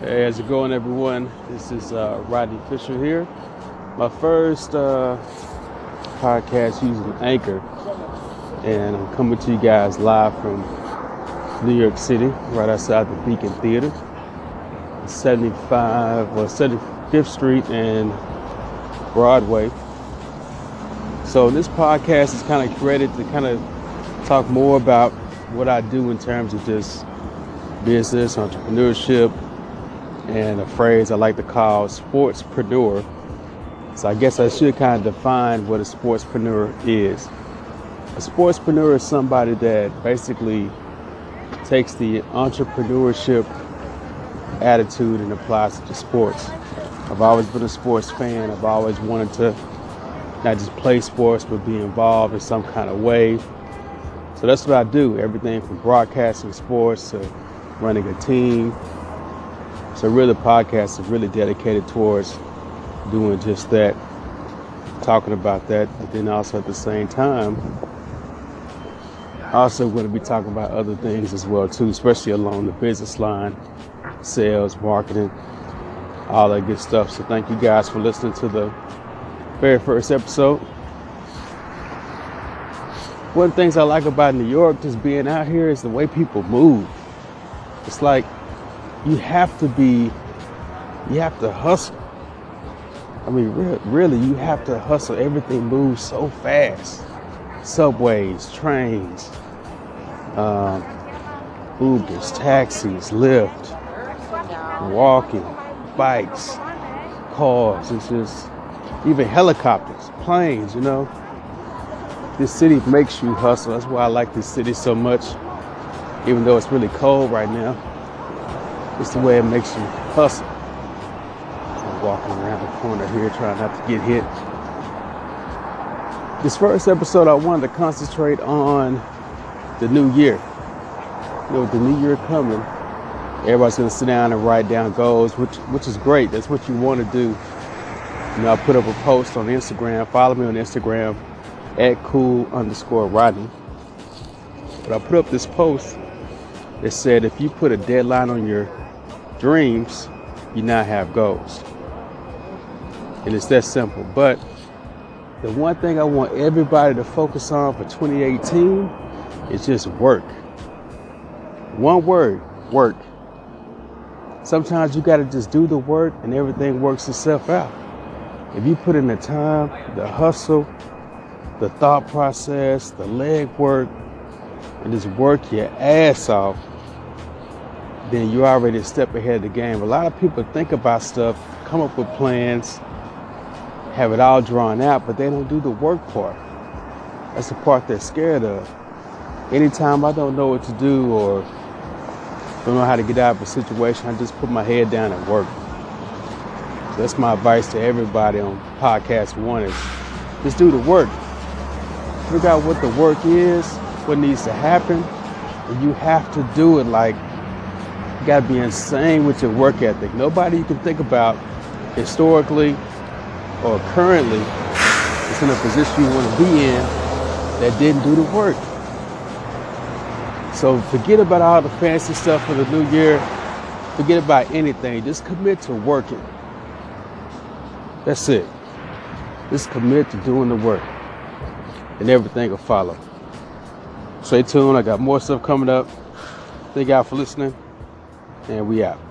Hey, how's it going, everyone? This is uh, Rodney Fisher here. My first uh, podcast using Anchor, and I'm coming to you guys live from New York City, right outside the Beacon Theater, 75 or 75th Street and Broadway. So this podcast is kind of created to kind of talk more about what I do in terms of just business, entrepreneurship, and a phrase I like to call sportspreneur. So I guess I should kind of define what a sportspreneur is. A sportspreneur is somebody that basically takes the entrepreneurship attitude and applies it to sports. I've always been a sports fan. I've always wanted to not just play sports, but be involved in some kind of way. So that's what I do. Everything from broadcasting sports to running a team. So really, the podcast is really dedicated towards doing just that, talking about that, but then also at the same time, also going to be talking about other things as well too, especially along the business line, sales, marketing, all that good stuff. So thank you guys for listening to the very first episode. One of the things I like about New York, just being out here, is the way people move. It's like you have to be, you have to hustle. I mean, re- really, you have to hustle. Everything moves so fast. Subways, trains, um, Ubers, taxis, Lyft, walking, bikes, cars. It's just even helicopters, planes. You know, this city makes you hustle. That's why I like this city so much even though it's really cold right now. It's the way it makes you hustle. I'm walking around the corner here trying not to get hit. This first episode, I wanted to concentrate on the new year. You know, with the new year coming, everybody's gonna sit down and write down goals, which which is great. That's what you want to do. You know, I put up a post on Instagram. Follow me on Instagram at cool underscore Rodney. But I put up this post that said if you put a deadline on your dreams, you now have goals. And it's that simple. But the one thing I want everybody to focus on for 2018 is just work. One word work. Sometimes you got to just do the work and everything works itself out. If you put in the time, the hustle, the thought process, the leg work, and just work your ass off, then you're already step ahead of the game. A lot of people think about stuff, come up with plans, have it all drawn out, but they don't do the work part. That's the part they're scared of. Anytime I don't know what to do or don't know how to get out of a situation, I just put my head down and work. So that's my advice to everybody on podcast one is just do the work. Figure out what the work is, what needs to happen, and you have to do it like you got to be insane with your work ethic. Nobody you can think about historically or currently is in a position you want to be in that didn't do the work. So forget about all the fancy stuff for the new year. Forget about anything. Just commit to working. That's it. Just commit to doing the work. And everything will follow. Stay tuned. I got more stuff coming up. Thank y'all for listening and we out.